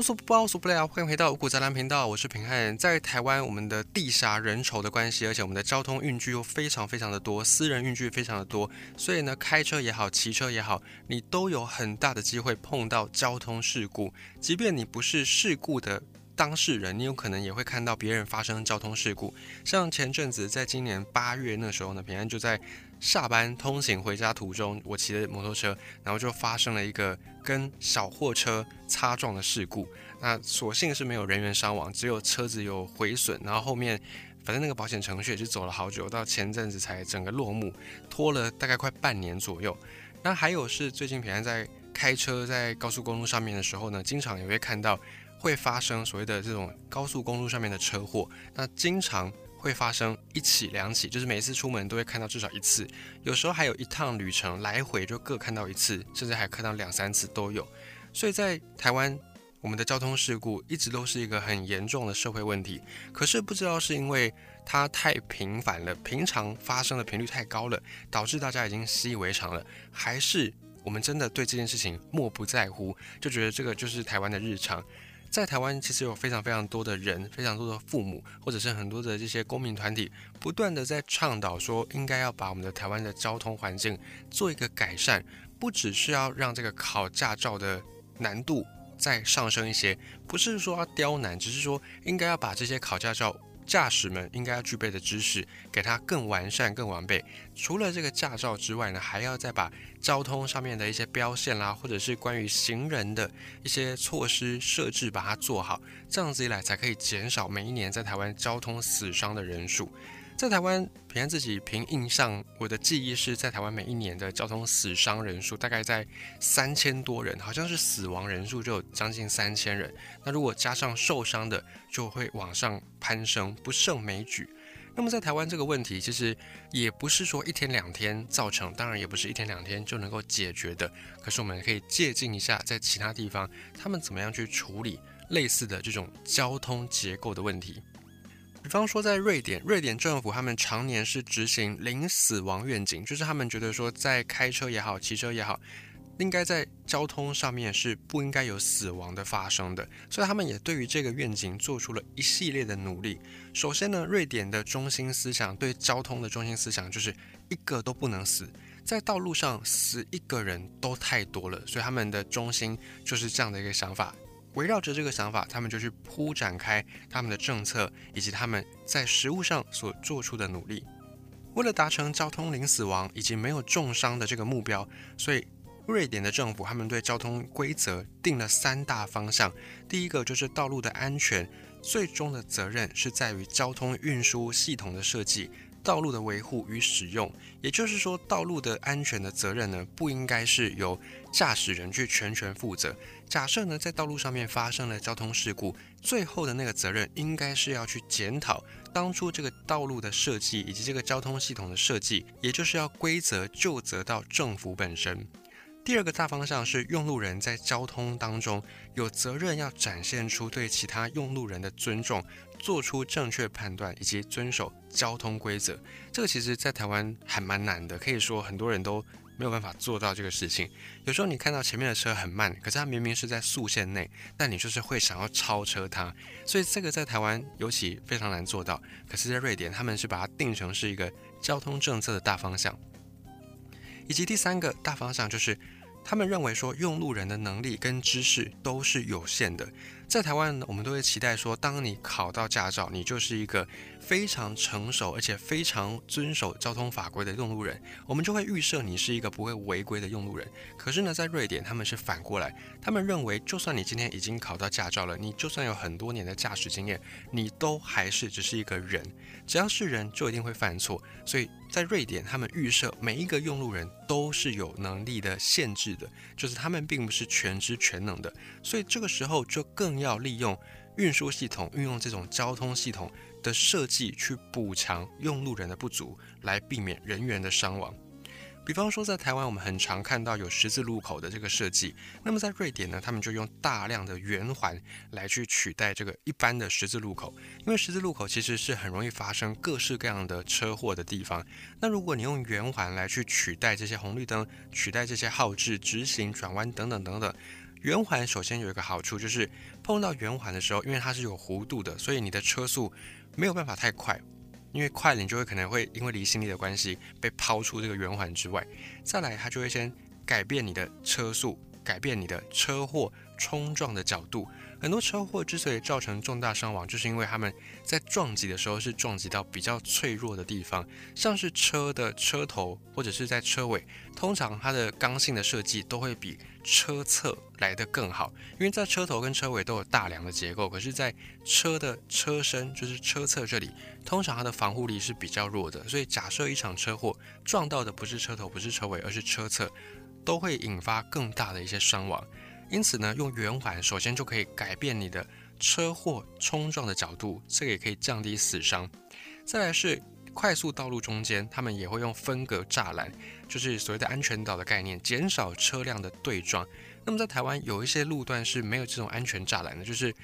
无所不包，无所不聊。欢迎回到五谷杂粮频道，我是平汉。在台湾，我们的地狭人稠的关系，而且我们的交通运具又非常非常的多，私人运具非常的多，所以呢，开车也好，骑车也好，你都有很大的机会碰到交通事故。即便你不是事故的当事人，你有可能也会看到别人发生交通事故。像前阵子，在今年八月那时候呢，平安就在。下班通行回家途中，我骑着摩托车，然后就发生了一个跟小货车擦撞的事故。那所幸是没有人员伤亡，只有车子有毁损。然后后面反正那个保险程序也是走了好久，到前阵子才整个落幕，拖了大概快半年左右。那还有是最近平安在开车在高速公路上面的时候呢，经常也会看到会发生所谓的这种高速公路上面的车祸。那经常。会发生一起两起，就是每一次出门都会看到至少一次，有时候还有一趟旅程来回就各看到一次，甚至还看到两三次都有。所以在台湾，我们的交通事故一直都是一个很严重的社会问题。可是不知道是因为它太频繁了，平常发生的频率太高了，导致大家已经习以为常了，还是我们真的对这件事情漠不在乎，就觉得这个就是台湾的日常。在台湾，其实有非常非常多的人，非常多的父母，或者是很多的这些公民团体，不断的在倡导说，应该要把我们的台湾的交通环境做一个改善，不只是要让这个考驾照的难度再上升一些，不是说要刁难，只是说应该要把这些考驾照。驾驶们应该要具备的知识，给它更完善、更完备。除了这个驾照之外呢，还要再把交通上面的一些标线啦，或者是关于行人的一些措施设置，把它做好。这样子一来，才可以减少每一年在台湾交通死伤的人数。在台湾，平安自己凭印象，我的记忆是在台湾每一年的交通死伤人数大概在三千多人，好像是死亡人数就有将近三千人。那如果加上受伤的，就会往上攀升，不胜枚举。那么在台湾这个问题，其实也不是说一天两天造成，当然也不是一天两天就能够解决的。可是我们可以借鉴一下，在其他地方他们怎么样去处理类似的这种交通结构的问题。比方说，在瑞典，瑞典政府他们常年是执行零死亡愿景，就是他们觉得说，在开车也好，骑车也好，应该在交通上面是不应该有死亡的发生的，所以他们也对于这个愿景做出了一系列的努力。首先呢，瑞典的中心思想对交通的中心思想就是一个都不能死，在道路上死一个人都太多了，所以他们的中心就是这样的一个想法。围绕着这个想法，他们就去铺展开他们的政策，以及他们在实物上所做出的努力。为了达成交通零死亡以及没有重伤的这个目标，所以瑞典的政府他们对交通规则定了三大方向。第一个就是道路的安全，最终的责任是在于交通运输系统的设计。道路的维护与使用，也就是说，道路的安全的责任呢，不应该是由驾驶人去全权负责。假设呢，在道路上面发生了交通事故，最后的那个责任应该是要去检讨当初这个道路的设计以及这个交通系统的设计，也就是要归责就责到政府本身。第二个大方向是用路人在交通当中有责任要展现出对其他用路人的尊重。做出正确判断以及遵守交通规则，这个其实在台湾还蛮难的，可以说很多人都没有办法做到这个事情。有时候你看到前面的车很慢，可是它明明是在速线内，但你就是会想要超车它，所以这个在台湾尤其非常难做到。可是，在瑞典，他们是把它定成是一个交通政策的大方向，以及第三个大方向就是。他们认为说，用路人的能力跟知识都是有限的。在台湾，我们都会期待说，当你考到驾照，你就是一个非常成熟而且非常遵守交通法规的用路人，我们就会预设你是一个不会违规的用路人。可是呢，在瑞典，他们是反过来，他们认为，就算你今天已经考到驾照了，你就算有很多年的驾驶经验，你都还是只是一个人。只要是人，就一定会犯错。所以在瑞典，他们预设每一个用路人都是有能力的限制的，就是他们并不是全知全能的。所以这个时候就更要利用运输系统，运用这种交通系统的设计去补强用路人的不足，来避免人员的伤亡。比方说，在台湾我们很常看到有十字路口的这个设计，那么在瑞典呢，他们就用大量的圆环来去取代这个一般的十字路口，因为十字路口其实是很容易发生各式各样的车祸的地方。那如果你用圆环来去取代这些红绿灯，取代这些号志、直行、转弯等等等等。圆环首先有一个好处，就是碰到圆环的时候，因为它是有弧度的，所以你的车速没有办法太快，因为快了你就会可能会因为离心力的关系被抛出这个圆环之外。再来，它就会先改变你的车速，改变你的车祸冲撞的角度。很多车祸之所以造成重大伤亡，就是因为他们在撞击的时候是撞击到比较脆弱的地方，像是车的车头或者是在车尾，通常它的刚性的设计都会比车侧来得更好，因为在车头跟车尾都有大梁的结构，可是，在车的车身就是车侧这里，通常它的防护力是比较弱的，所以假设一场车祸撞到的不是车头，不是车尾，而是车侧，都会引发更大的一些伤亡。因此呢，用圆环首先就可以改变你的车祸冲撞的角度，这个也可以降低死伤。再来是快速道路中间，他们也会用分隔栅栏，就是所谓的安全岛的概念，减少车辆的对撞。那么在台湾有一些路段是没有这种安全栅栏的，就是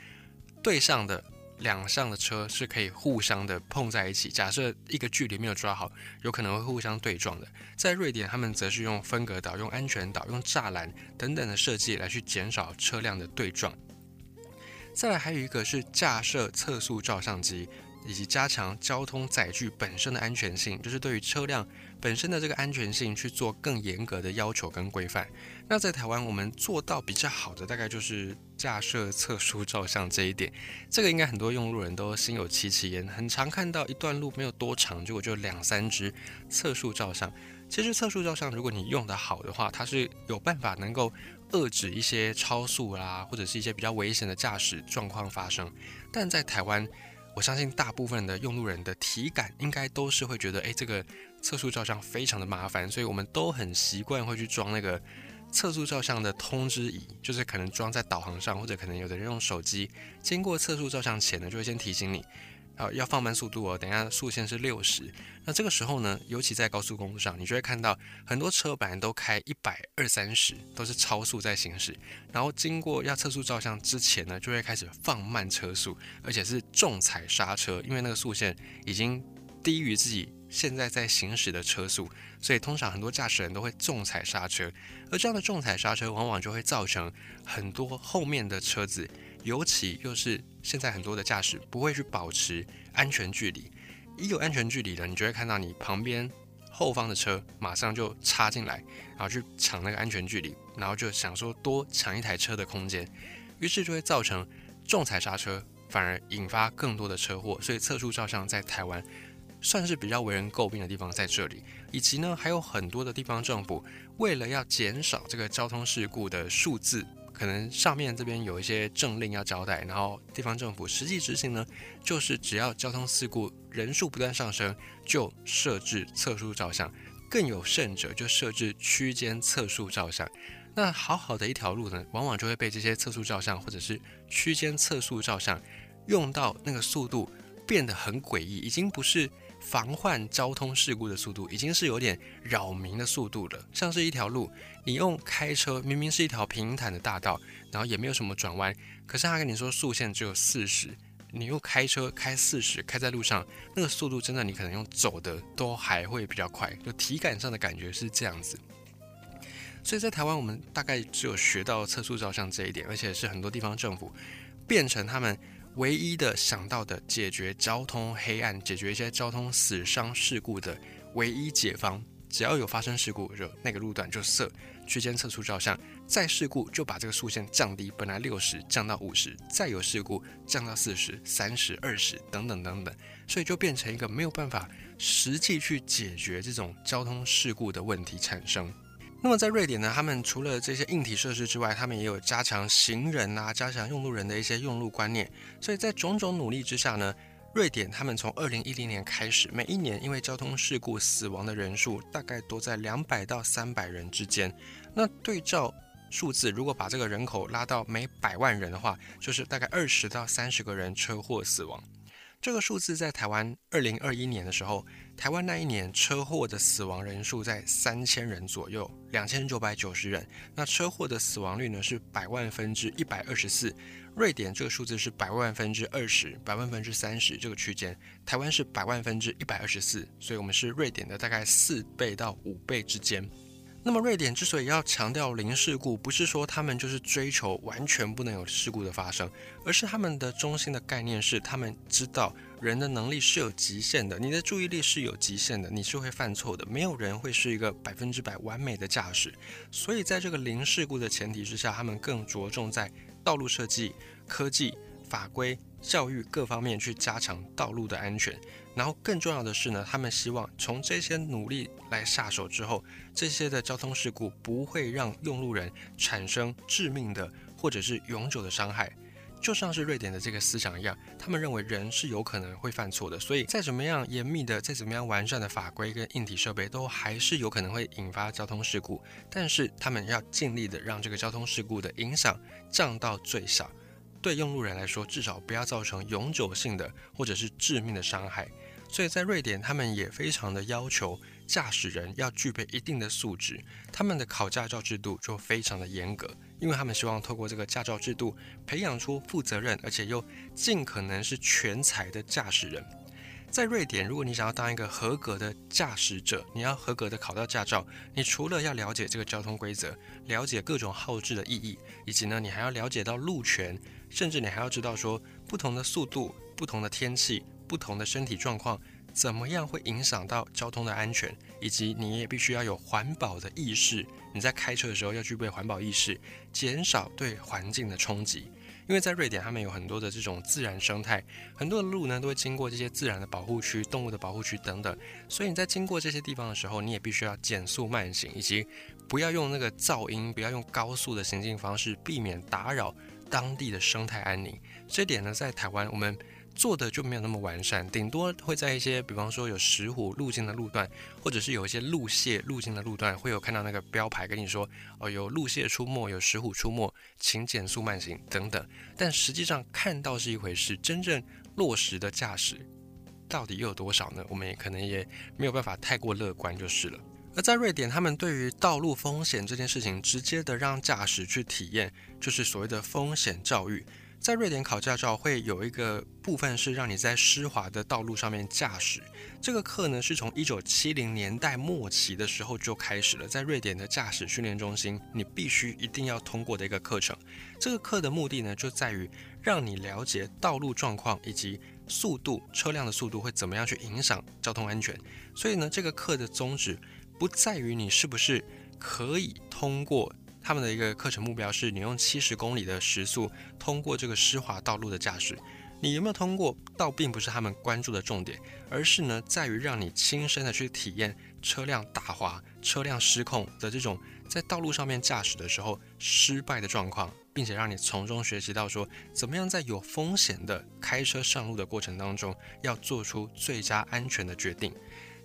对上的。两上的车是可以互相的碰在一起。假设一个距离没有抓好，有可能会互相对撞的。在瑞典，他们则是用分隔岛、用安全岛、用栅栏等等的设计来去减少车辆的对撞。再来，还有一个是架设测速照相机。以及加强交通载具本身的安全性，就是对于车辆本身的这个安全性去做更严格的要求跟规范。那在台湾，我们做到比较好的，大概就是架设测速照相这一点。这个应该很多用路人都心有戚戚焉，很常看到一段路没有多长，结果就两三只测速照相。其实测速照相，如果你用得好的话，它是有办法能够遏制一些超速啦，或者是一些比较危险的驾驶状况发生。但在台湾，我相信大部分的用路人的体感应该都是会觉得，哎，这个测速照相非常的麻烦，所以我们都很习惯会去装那个测速照相的通知仪，就是可能装在导航上，或者可能有的人用手机，经过测速照相前呢，就会先提醒你。啊，要放慢速度哦。等下速限是六十，那这个时候呢，尤其在高速公路上，你就会看到很多车本来都开一百二三十，都是超速在行驶。然后经过要测速照相之前呢，就会开始放慢车速，而且是重踩刹车，因为那个速限已经低于自己现在在行驶的车速，所以通常很多驾驶人都会重踩刹车。而这样的重踩刹车，往往就会造成很多后面的车子。尤其又是现在很多的驾驶不会去保持安全距离，一有安全距离了，你就会看到你旁边后方的车马上就插进来，然后去抢那个安全距离，然后就想说多抢一台车的空间，于是就会造成重踩刹车，反而引发更多的车祸。所以测速照相在台湾算是比较为人诟病的地方在这里，以及呢还有很多的地方政府为了要减少这个交通事故的数字。可能上面这边有一些政令要交代，然后地方政府实际执行呢，就是只要交通事故人数不断上升，就设置测速照相，更有甚者就设置区间测速照相。那好好的一条路呢，往往就会被这些测速照相或者是区间测速照相用到那个速度变得很诡异，已经不是。防患交通事故的速度已经是有点扰民的速度了，像是一条路，你用开车明明是一条平坦的大道，然后也没有什么转弯，可是他跟你说速限只有四十，你用开车开四十开在路上，那个速度真的你可能用走的都还会比较快，就体感上的感觉是这样子。所以在台湾，我们大概只有学到测速照相这一点，而且是很多地方政府变成他们。唯一的想到的解决交通黑暗、解决一些交通死伤事故的唯一解方，只要有发生事故，就那个路段就设区间测速照相，再事故就把这个速线降低，本来六十降到五十，再有事故降到四十三十、二十等等等等，所以就变成一个没有办法实际去解决这种交通事故的问题产生。那么在瑞典呢，他们除了这些硬体设施之外，他们也有加强行人啊、加强用路人的一些用路观念。所以在种种努力之下呢，瑞典他们从二零一零年开始，每一年因为交通事故死亡的人数大概都在两百到三百人之间。那对照数字，如果把这个人口拉到每百万人的话，就是大概二十到三十个人车祸死亡。这个数字在台湾二零二一年的时候。台湾那一年车祸的死亡人数在三千人左右，两千九百九十人。那车祸的死亡率呢是百万分之一百二十四。瑞典这个数字是百万分之二十，百万分之三十这个区间。台湾是百万分之一百二十四，所以我们是瑞典的大概四倍到五倍之间。那么瑞典之所以要强调零事故，不是说他们就是追求完全不能有事故的发生，而是他们的中心的概念是，他们知道人的能力是有极限的，你的注意力是有极限的，你是会犯错的，没有人会是一个百分之百完美的驾驶。所以在这个零事故的前提之下，他们更着重在道路设计、科技、法规、教育各方面去加强道路的安全。然后更重要的是呢，他们希望从这些努力来下手之后，这些的交通事故不会让用路人产生致命的或者是永久的伤害。就像是瑞典的这个思想一样，他们认为人是有可能会犯错的，所以再怎么样严密的、再怎么样完善的法规跟硬体设备，都还是有可能会引发交通事故。但是他们要尽力的让这个交通事故的影响降到最小，对用路人来说，至少不要造成永久性的或者是致命的伤害。所以在瑞典，他们也非常的要求驾驶人要具备一定的素质，他们的考驾照制度就非常的严格，因为他们希望透过这个驾照制度，培养出负责任而且又尽可能是全才的驾驶人。在瑞典，如果你想要当一个合格的驾驶者，你要合格的考到驾照，你除了要了解这个交通规则，了解各种号志的意义，以及呢，你还要了解到路权，甚至你还要知道说不同的速度、不同的天气。不同的身体状况怎么样会影响到交通的安全，以及你也必须要有环保的意识。你在开车的时候要具备环保意识，减少对环境的冲击。因为在瑞典，他们有很多的这种自然生态，很多的路呢都会经过这些自然的保护区、动物的保护区等等。所以你在经过这些地方的时候，你也必须要减速慢行，以及不要用那个噪音，不要用高速的行进方式，避免打扰当地的生态安宁。这点呢，在台湾我们。做的就没有那么完善，顶多会在一些，比方说有石虎路径的路段，或者是有一些路蟹路径的路段，会有看到那个标牌跟你说，哦，有路蟹出没，有石虎出没，请减速慢行等等。但实际上看到是一回事，真正落实的驾驶到底又有多少呢？我们也可能也没有办法太过乐观就是了。而在瑞典，他们对于道路风险这件事情，直接的让驾驶去体验，就是所谓的风险教育。在瑞典考驾照会有一个部分是让你在湿滑的道路上面驾驶。这个课呢是从一九七零年代末期的时候就开始了，在瑞典的驾驶训练中心，你必须一定要通过的一个课程。这个课的目的呢就在于让你了解道路状况以及速度、车辆的速度会怎么样去影响交通安全。所以呢，这个课的宗旨不在于你是不是可以通过。他们的一个课程目标是你用七十公里的时速通过这个湿滑道路的驾驶，你有没有通过，倒并不是他们关注的重点，而是呢在于让你亲身的去体验车辆打滑、车辆失控的这种在道路上面驾驶的时候失败的状况，并且让你从中学习到说怎么样在有风险的开车上路的过程当中要做出最佳安全的决定，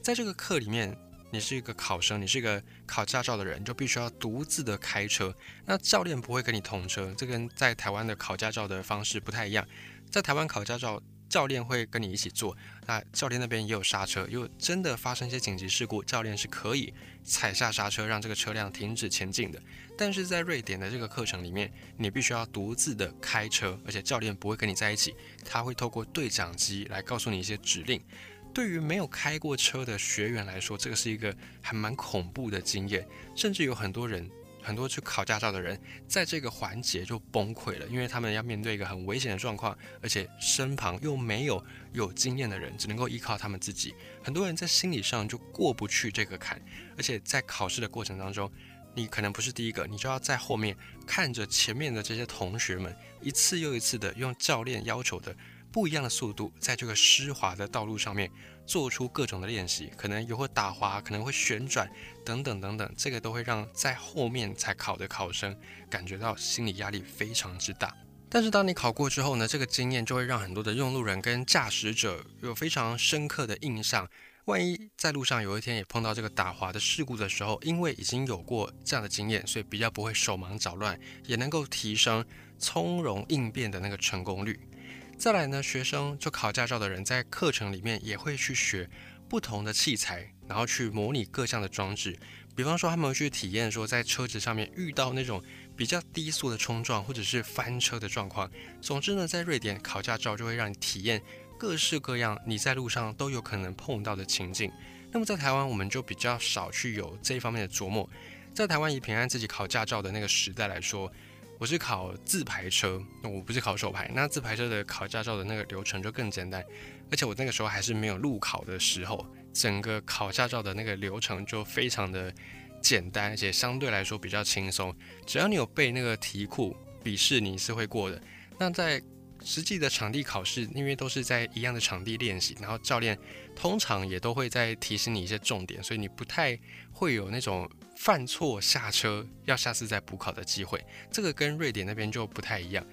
在这个课里面。你是一个考生，你是一个考驾照的人，就必须要独自的开车。那教练不会跟你同车，这跟在台湾的考驾照的方式不太一样。在台湾考驾照，教练会跟你一起坐，那教练那边也有刹车，如果真的发生一些紧急事故，教练是可以踩下刹车，让这个车辆停止前进的。但是在瑞典的这个课程里面，你必须要独自的开车，而且教练不会跟你在一起，他会透过对讲机来告诉你一些指令。对于没有开过车的学员来说，这个是一个还蛮恐怖的经验，甚至有很多人，很多去考驾照的人，在这个环节就崩溃了，因为他们要面对一个很危险的状况，而且身旁又没有有经验的人，只能够依靠他们自己。很多人在心理上就过不去这个坎，而且在考试的过程当中，你可能不是第一个，你就要在后面看着前面的这些同学们一次又一次的用教练要求的。不一样的速度，在这个湿滑的道路上面做出各种的练习，可能也会打滑，可能会旋转，等等等等，这个都会让在后面才考的考生感觉到心理压力非常之大。但是当你考过之后呢，这个经验就会让很多的用路人跟驾驶者有非常深刻的印象。万一在路上有一天也碰到这个打滑的事故的时候，因为已经有过这样的经验，所以比较不会手忙脚乱，也能够提升从容应变的那个成功率。再来呢，学生就考驾照的人在课程里面也会去学不同的器材，然后去模拟各项的装置。比方说，他们去体验说，在车子上面遇到那种比较低速的冲撞，或者是翻车的状况。总之呢，在瑞典考驾照就会让你体验各式各样你在路上都有可能碰到的情境。那么在台湾，我们就比较少去有这一方面的琢磨。在台湾以平安自己考驾照的那个时代来说，我是考自排车，那我不是考手牌。那自排车的考驾照的那个流程就更简单，而且我那个时候还是没有路考的时候，整个考驾照的那个流程就非常的简单，而且相对来说比较轻松。只要你有背那个题库，笔试你是会过的。那在实际的场地考试，因为都是在一样的场地练习，然后教练通常也都会在提醒你一些重点，所以你不太会有那种犯错下车要下次再补考的机会。这个跟瑞典那边就不太一样。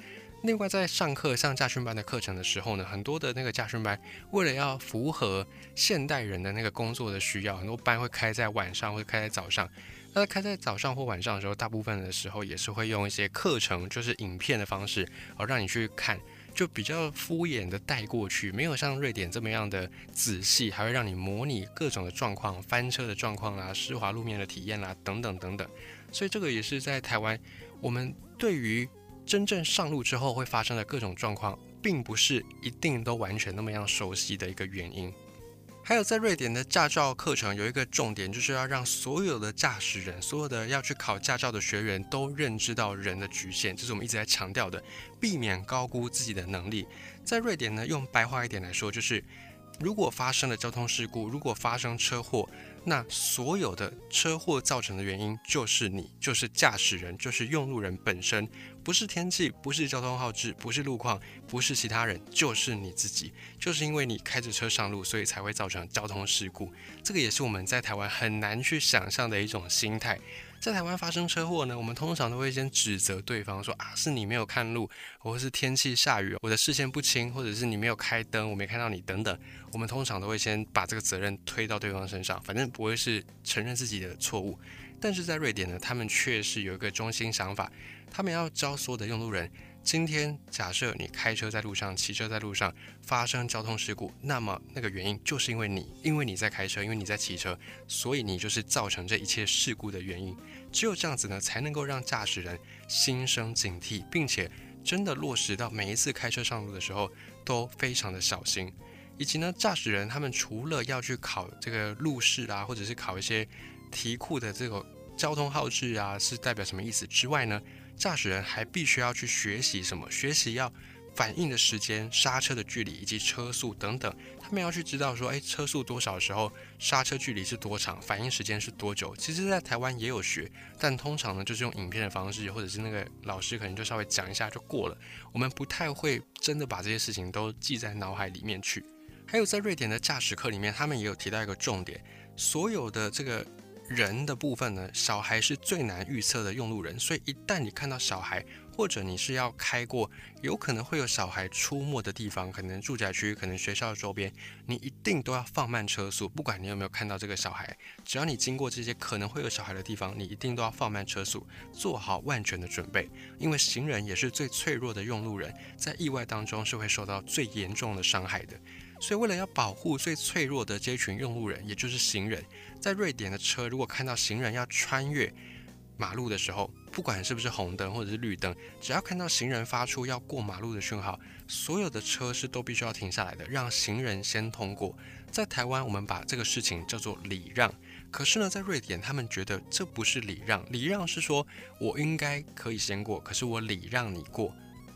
另外，在上课上驾训班的课程的时候呢，很多的那个驾训班为了要符合现代人的那个工作的需要，很多班会开在晚上或者开在早上。那开在早上或晚上的时候，大部分的时候也是会用一些课程，就是影片的方式，而让你去看。就比较敷衍的带过去，没有像瑞典这么样的仔细，还会让你模拟各种的状况，翻车的状况啦，湿滑路面的体验啦，等等等等。所以这个也是在台湾，我们对于真正上路之后会发生的各种状况，并不是一定都完全那么样熟悉的一个原因。还有在瑞典的驾照课程有一个重点，就是要让所有的驾驶人、所有的要去考驾照的学员都认知到人的局限，这是我们一直在强调的，避免高估自己的能力。在瑞典呢，用白话一点来说，就是如果发生了交通事故，如果发生车祸。那所有的车祸造成的原因就是你，就是驾驶人，就是用路人本身，不是天气，不是交通号志，不是路况，不是其他人，就是你自己，就是因为你开着车上路，所以才会造成交通事故。这个也是我们在台湾很难去想象的一种心态。在台湾发生车祸呢，我们通常都会先指责对方说啊，是你没有看路，或是天气下雨，我的视线不清，或者是你没有开灯，我没看到你等等。我们通常都会先把这个责任推到对方身上，反正不会是承认自己的错误。但是在瑞典呢，他们却是有一个中心想法，他们要教所有的用路人。今天假设你开车在路上，骑车在路上发生交通事故，那么那个原因就是因为你，因为你在开车，因为你在骑车，所以你就是造成这一切事故的原因。只有这样子呢，才能够让驾驶人心生警惕，并且真的落实到每一次开车上路的时候都非常的小心。以及呢，驾驶人他们除了要去考这个路试啊，或者是考一些题库的这个交通号志啊，是代表什么意思之外呢？驾驶人还必须要去学习什么？学习要反应的时间、刹车的距离以及车速等等。他们要去知道说，哎，车速多少时候，刹车距离是多长，反应时间是多久。其实，在台湾也有学，但通常呢，就是用影片的方式，或者是那个老师可能就稍微讲一下就过了。我们不太会真的把这些事情都记在脑海里面去。还有在瑞典的驾驶课里面，他们也有提到一个重点，所有的这个。人的部分呢，小孩是最难预测的用路人，所以一旦你看到小孩，或者你是要开过有可能会有小孩出没的地方，可能住宅区，可能学校的周边，你一定都要放慢车速，不管你有没有看到这个小孩，只要你经过这些可能会有小孩的地方，你一定都要放慢车速，做好万全的准备，因为行人也是最脆弱的用路人，在意外当中是会受到最严重的伤害的。所以，为了要保护最脆弱的这群用路人，也就是行人，在瑞典的车如果看到行人要穿越马路的时候，不管是不是红灯或者是绿灯，只要看到行人发出要过马路的讯号，所有的车是都必须要停下来的，让行人先通过。在台湾，我们把这个事情叫做礼让，可是呢，在瑞典，他们觉得这不是礼让，礼让是说我应该可以先过，可是我礼让你过。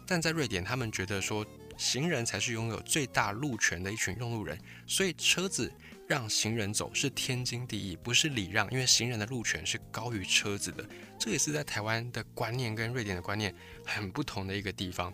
但在瑞典，他们觉得说。行人才是拥有最大路权的一群用路人，所以车子让行人走是天经地义，不是礼让，因为行人的路权是高于车子的。这也是在台湾的观念跟瑞典的观念很不同的一个地方。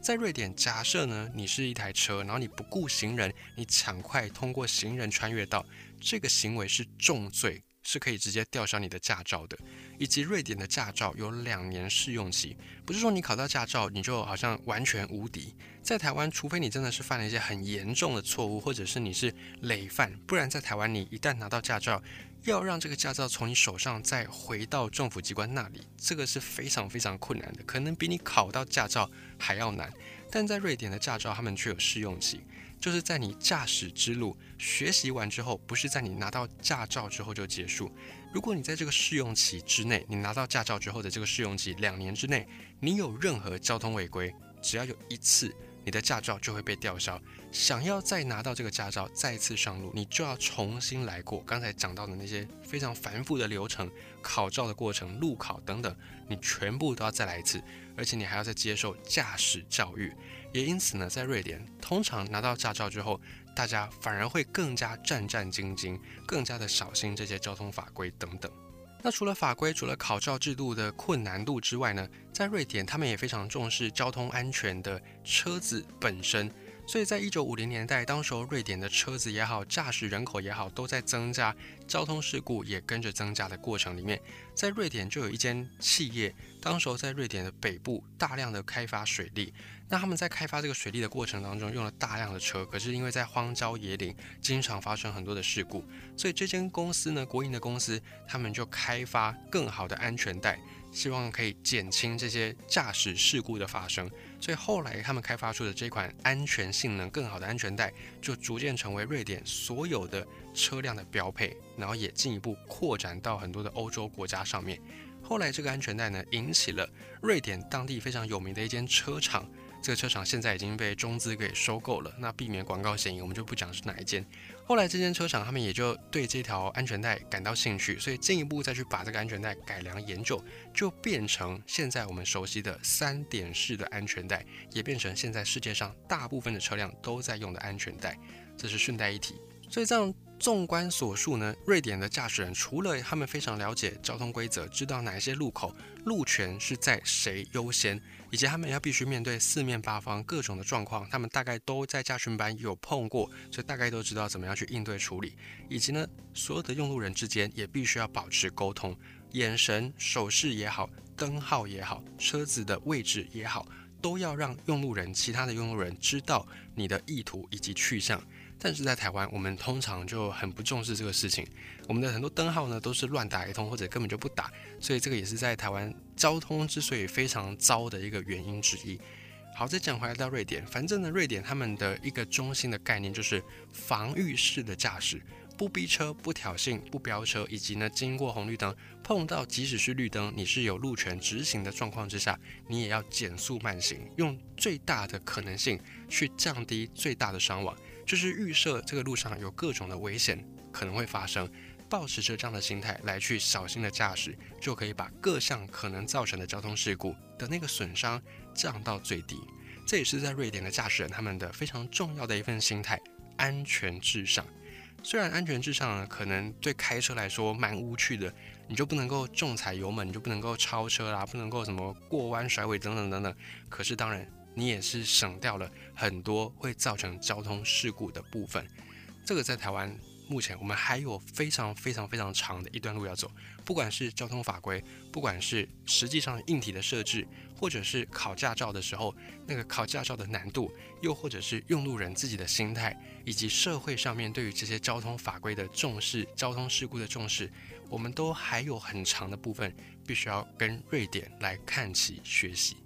在瑞典，假设呢你是一台车，然后你不顾行人，你抢快通过行人穿越道，这个行为是重罪。是可以直接吊销你的驾照的，以及瑞典的驾照有两年试用期，不是说你考到驾照你就好像完全无敌。在台湾，除非你真的是犯了一些很严重的错误，或者是你是累犯，不然在台湾你一旦拿到驾照，要让这个驾照从你手上再回到政府机关那里，这个是非常非常困难的，可能比你考到驾照还要难。但在瑞典的驾照，他们却有试用期。就是在你驾驶之路学习完之后，不是在你拿到驾照之后就结束。如果你在这个试用期之内，你拿到驾照之后的这个试用期两年之内，你有任何交通违规，只要有一次你的驾照就会被吊销。想要再拿到这个驾照，再次上路，你就要重新来过刚才讲到的那些非常繁复的流程、考照的过程、路考等等，你全部都要再来一次，而且你还要再接受驾驶教育。也因此呢，在瑞典，通常拿到驾照之后，大家反而会更加战战兢兢，更加的小心这些交通法规等等。那除了法规，除了考照制度的困难度之外呢，在瑞典，他们也非常重视交通安全的车子本身。所以在一九五零年代，当时候瑞典的车子也好，驾驶人口也好，都在增加，交通事故也跟着增加的过程里面，在瑞典就有一间企业，当时候在瑞典的北部大量的开发水利。那他们在开发这个水利的过程当中，用了大量的车，可是因为在荒郊野岭，经常发生很多的事故，所以这间公司呢，国营的公司，他们就开发更好的安全带。希望可以减轻这些驾驶事故的发生，所以后来他们开发出的这款安全性能更好的安全带，就逐渐成为瑞典所有的车辆的标配，然后也进一步扩展到很多的欧洲国家上面。后来这个安全带呢，引起了瑞典当地非常有名的一间车厂。这个车厂现在已经被中资给收购了，那避免广告嫌疑，我们就不讲是哪一间。后来这间车厂他们也就对这条安全带感到兴趣，所以进一步再去把这个安全带改良研究，就变成现在我们熟悉的三点式的安全带，也变成现在世界上大部分的车辆都在用的安全带。这是顺带一提。所以这样纵观所述呢，瑞典的驾驶人除了他们非常了解交通规则，知道哪一些路口路权是在谁优先。以及他们要必须面对四面八方各种的状况，他们大概都在驾训班有碰过，所以大概都知道怎么样去应对处理。以及呢，所有的用路人之间也必须要保持沟通，眼神、手势也好，灯号也好，车子的位置也好，都要让用路人、其他的用路人知道你的意图以及去向。但是在台湾，我们通常就很不重视这个事情。我们的很多灯号呢，都是乱打一通，或者根本就不打。所以这个也是在台湾交通之所以非常糟的一个原因之一。好，再讲回来到瑞典，反正呢，瑞典他们的一个中心的概念就是防御式的驾驶，不逼车、不挑衅、不飙车，以及呢，经过红绿灯碰到即使是绿灯，你是有路权直行的状况之下，你也要减速慢行，用最大的可能性去降低最大的伤亡。就是预设这个路上有各种的危险可能会发生，保持着这样的心态来去小心的驾驶，就可以把各项可能造成的交通事故的那个损伤降到最低。这也是在瑞典的驾驶人他们的非常重要的一份心态，安全至上。虽然安全至上可能对开车来说蛮无趣的，你就不能够重踩油门，你就不能够超车啦，不能够什么过弯甩尾等等等等。可是当然。你也是省掉了很多会造成交通事故的部分。这个在台湾目前我们还有非常非常非常长的一段路要走。不管是交通法规，不管是实际上硬体的设置，或者是考驾照的时候那个考驾照的难度，又或者是用路人自己的心态，以及社会上面对于这些交通法规的重视、交通事故的重视，我们都还有很长的部分必须要跟瑞典来看齐学习。